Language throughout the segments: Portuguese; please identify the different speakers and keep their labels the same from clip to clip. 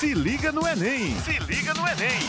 Speaker 1: Se liga no Enem! Se liga no Enem!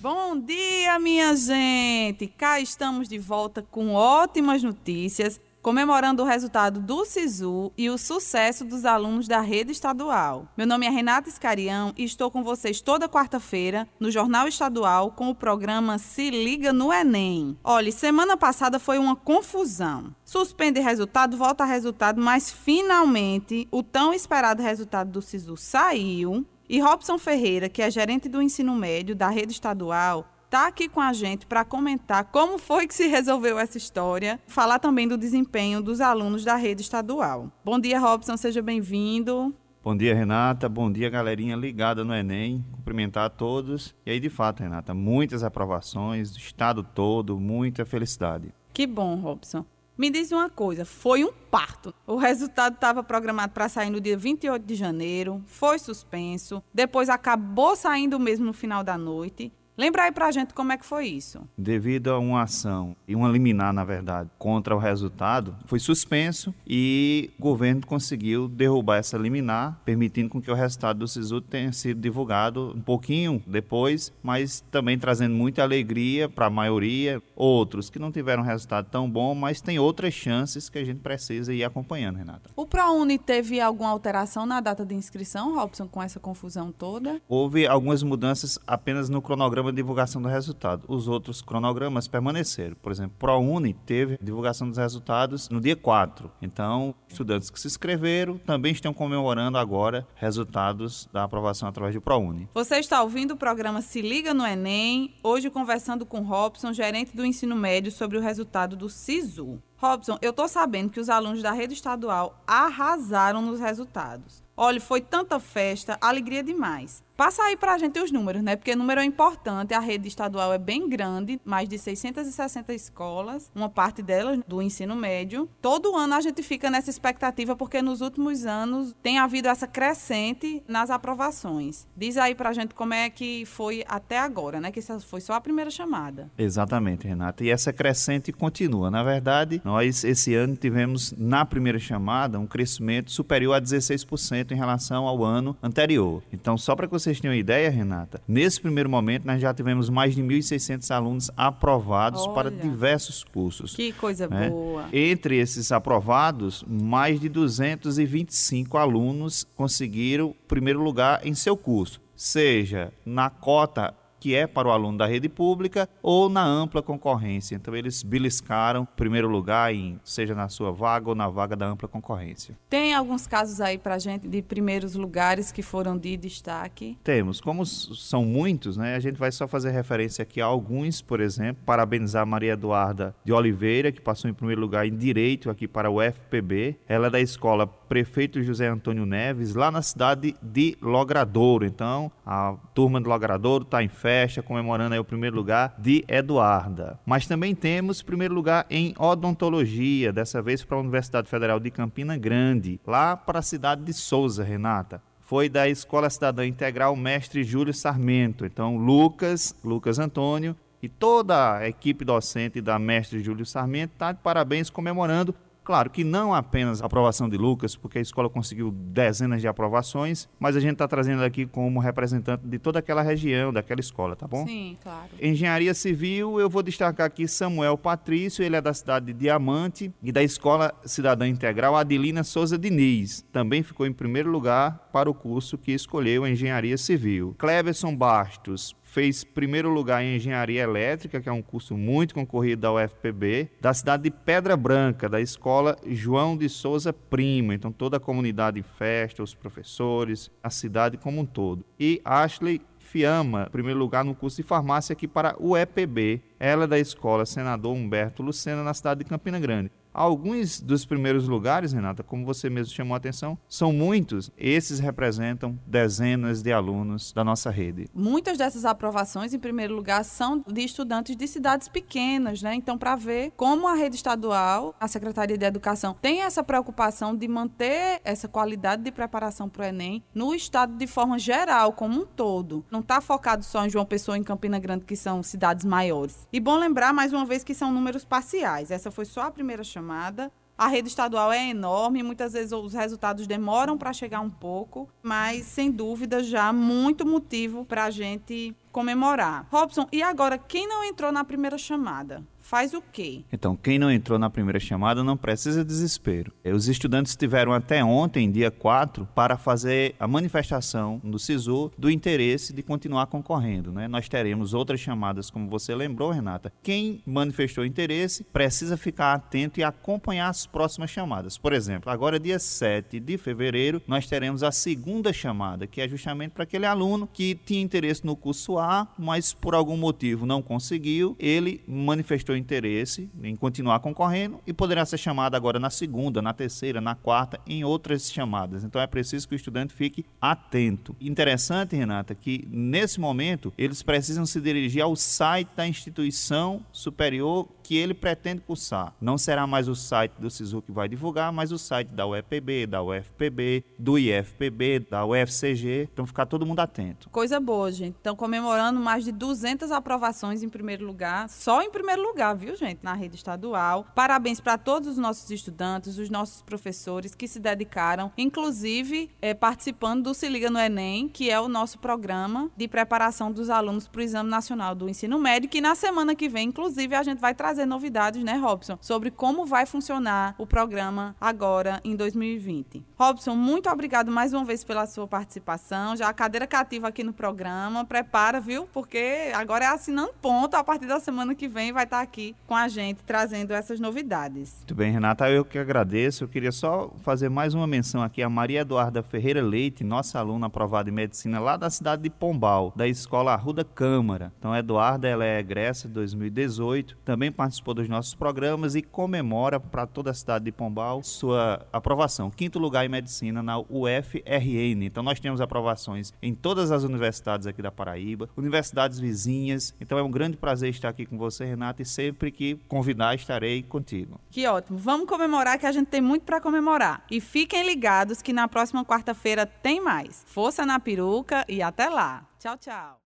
Speaker 2: Bom dia, minha gente! Cá estamos de volta com ótimas notícias, comemorando o resultado do SISU e o sucesso dos alunos da rede estadual. Meu nome é Renata Escarião e estou com vocês toda quarta-feira no Jornal Estadual com o programa Se Liga no Enem. Olha, semana passada foi uma confusão. Suspende resultado, volta resultado, mas finalmente o tão esperado resultado do SISU saiu e Robson Ferreira, que é gerente do ensino médio da rede estadual, está aqui com a gente para comentar como foi que se resolveu essa história, falar também do desempenho dos alunos da rede estadual. Bom dia, Robson, seja bem-vindo.
Speaker 3: Bom dia, Renata. Bom dia, galerinha ligada no Enem. Cumprimentar a todos. E aí, de fato, Renata, muitas aprovações, do estado todo, muita felicidade.
Speaker 2: Que bom, Robson. Me diz uma coisa, foi um parto. O resultado estava programado para sair no dia 28 de janeiro, foi suspenso, depois acabou saindo mesmo no final da noite. Lembra aí pra gente como é que foi isso.
Speaker 3: Devido a uma ação e uma liminar, na verdade, contra o resultado, foi suspenso e o governo conseguiu derrubar essa liminar, permitindo com que o resultado do SISU tenha sido divulgado um pouquinho depois, mas também trazendo muita alegria para a maioria. Outros que não tiveram resultado tão bom, mas tem outras chances que a gente precisa ir acompanhando, Renata.
Speaker 2: O ProUni teve alguma alteração na data de inscrição, Robson, com essa confusão toda?
Speaker 3: Houve algumas mudanças apenas no cronograma cronograma de divulgação do resultado. Os outros cronogramas permaneceram. Por exemplo, ProUni teve divulgação dos resultados no dia 4. Então, estudantes que se inscreveram também estão comemorando agora resultados da aprovação através do ProUni.
Speaker 2: Você está ouvindo o programa Se Liga no Enem, hoje conversando com Robson, gerente do ensino médio, sobre o resultado do SISU. Robson, eu estou sabendo que os alunos da rede estadual arrasaram nos resultados. Olha, foi tanta festa, alegria demais. Passa aí pra gente os números, né? Porque número é importante. A rede estadual é bem grande, mais de 660 escolas, uma parte delas do ensino médio. Todo ano a gente fica nessa expectativa porque nos últimos anos tem havido essa crescente nas aprovações. Diz aí pra gente como é que foi até agora, né? Que essa foi só a primeira chamada.
Speaker 3: Exatamente, Renata. E essa crescente continua. Na verdade, nós esse ano tivemos na primeira chamada um crescimento superior a 16% em relação ao ano anterior. Então, só para que vocês tenham uma ideia, Renata, nesse primeiro momento nós já tivemos mais de 1.600 alunos aprovados
Speaker 2: Olha,
Speaker 3: para diversos cursos.
Speaker 2: Que coisa
Speaker 3: né?
Speaker 2: boa.
Speaker 3: Entre esses aprovados, mais de 225 alunos conseguiram o primeiro lugar em seu curso, seja na cota que é para o aluno da rede pública ou na ampla concorrência. Então eles beliscaram primeiro lugar em seja na sua vaga ou na vaga da ampla concorrência.
Speaker 2: Tem alguns casos aí para gente de primeiros lugares que foram de destaque?
Speaker 3: Temos, como são muitos, né? A gente vai só fazer referência aqui a alguns, por exemplo, parabenizar Maria Eduarda de Oliveira, que passou em primeiro lugar em direito aqui para o FPB. Ela é da escola Prefeito José Antônio Neves, lá na cidade de Logradouro. Então, a turma de Logradouro está em festa, comemorando o primeiro lugar de Eduarda. Mas também temos primeiro lugar em odontologia, dessa vez para a Universidade Federal de Campina Grande, lá para a cidade de Souza, Renata foi da Escola Cidadã Integral Mestre Júlio Sarmento. Então, Lucas, Lucas Antônio e toda a equipe docente da Mestre Júlio Sarmento está de parabéns comemorando Claro que não apenas a aprovação de Lucas, porque a escola conseguiu dezenas de aprovações, mas a gente está trazendo aqui como representante de toda aquela região, daquela escola, tá bom?
Speaker 2: Sim, claro.
Speaker 3: Engenharia Civil, eu vou destacar aqui Samuel Patrício, ele é da cidade de Diamante e da Escola Cidadã Integral Adelina Souza Diniz. Também ficou em primeiro lugar para o curso que escolheu Engenharia Civil. Cleverson Bastos, fez primeiro lugar em engenharia elétrica, que é um curso muito concorrido da UFPB, da cidade de Pedra Branca, da escola João de Souza Primo. Então, toda a comunidade em festa, os professores, a cidade como um todo. E Ashley Fiamma, primeiro lugar no curso de farmácia aqui para o EPB. Ela é da escola Senador Humberto Lucena, na cidade de Campina Grande. Alguns dos primeiros lugares, Renata, como você mesmo chamou a atenção, são muitos. Esses representam dezenas de alunos da nossa rede.
Speaker 2: Muitas dessas aprovações, em primeiro lugar, são de estudantes de cidades pequenas, né? Então, para ver como a rede estadual, a Secretaria de Educação, tem essa preocupação de manter essa qualidade de preparação para o Enem no estado de forma geral, como um todo. Não está focado só em João Pessoa e em Campina Grande, que são cidades maiores. E bom lembrar, mais uma vez, que são números parciais. Essa foi só a primeira chamada chamada. A rede estadual é enorme, muitas vezes os resultados demoram para chegar um pouco, mas sem dúvida já muito motivo para a gente comemorar. Robson, e agora quem não entrou na primeira chamada? Faz o quê?
Speaker 3: Então, quem não entrou na primeira chamada não precisa desespero. Os estudantes tiveram até ontem, dia 4, para fazer a manifestação no SISU do interesse de continuar concorrendo. Né? Nós teremos outras chamadas, como você lembrou, Renata. Quem manifestou interesse precisa ficar atento e acompanhar as próximas chamadas. Por exemplo, agora, dia 7 de fevereiro, nós teremos a segunda chamada, que é justamente para aquele aluno que tinha interesse no curso A, mas por algum motivo não conseguiu, ele manifestou manifestou interesse em continuar concorrendo e poderá ser chamado agora na segunda, na terceira, na quarta, em outras chamadas. Então é preciso que o estudante fique atento. Interessante, Renata, que nesse momento eles precisam se dirigir ao site da instituição superior que ele pretende cursar. Não será mais o site do SISU que vai divulgar, mas o site da UEPB, da UFPB, do IFPB, da UFCG. Então ficar todo mundo atento.
Speaker 2: Coisa boa, gente. Estão comemorando mais de 200 aprovações em primeiro lugar, só em primeiro lugar, viu, gente, na rede estadual. Parabéns para todos os nossos estudantes, os nossos professores que se dedicaram, inclusive é, participando do Se Liga no Enem, que é o nosso programa de preparação dos alunos para o Exame Nacional do Ensino Médio, que na semana que vem, inclusive, a gente vai trazer novidades, né, Robson, sobre como vai funcionar o programa agora em 2020. Robson, muito obrigado mais uma vez pela sua participação. Já a cadeira cativa aqui no programa. Prepara, viu? Porque agora é assinando ponto. A partir da semana que vem vai estar aqui com a gente trazendo essas novidades.
Speaker 3: Muito bem, Renata. Eu que agradeço. Eu queria só fazer mais uma menção aqui a Maria Eduarda Ferreira Leite, nossa aluna aprovada em medicina lá da cidade de Pombal, da escola Arruda Câmara. Então, Eduarda, ela é egressa de 2018. Também participou dos nossos programas e comemora para toda a cidade de Pombal sua aprovação. Quinto lugar em medicina na UFRN. Então nós temos aprovações em todas as universidades aqui da Paraíba, universidades vizinhas. Então é um grande prazer estar aqui com você, Renata, e sempre que convidar estarei contigo.
Speaker 2: Que ótimo. Vamos comemorar que a gente tem muito para comemorar. E fiquem ligados que na próxima quarta-feira tem mais. Força na peruca e até lá. Tchau, tchau.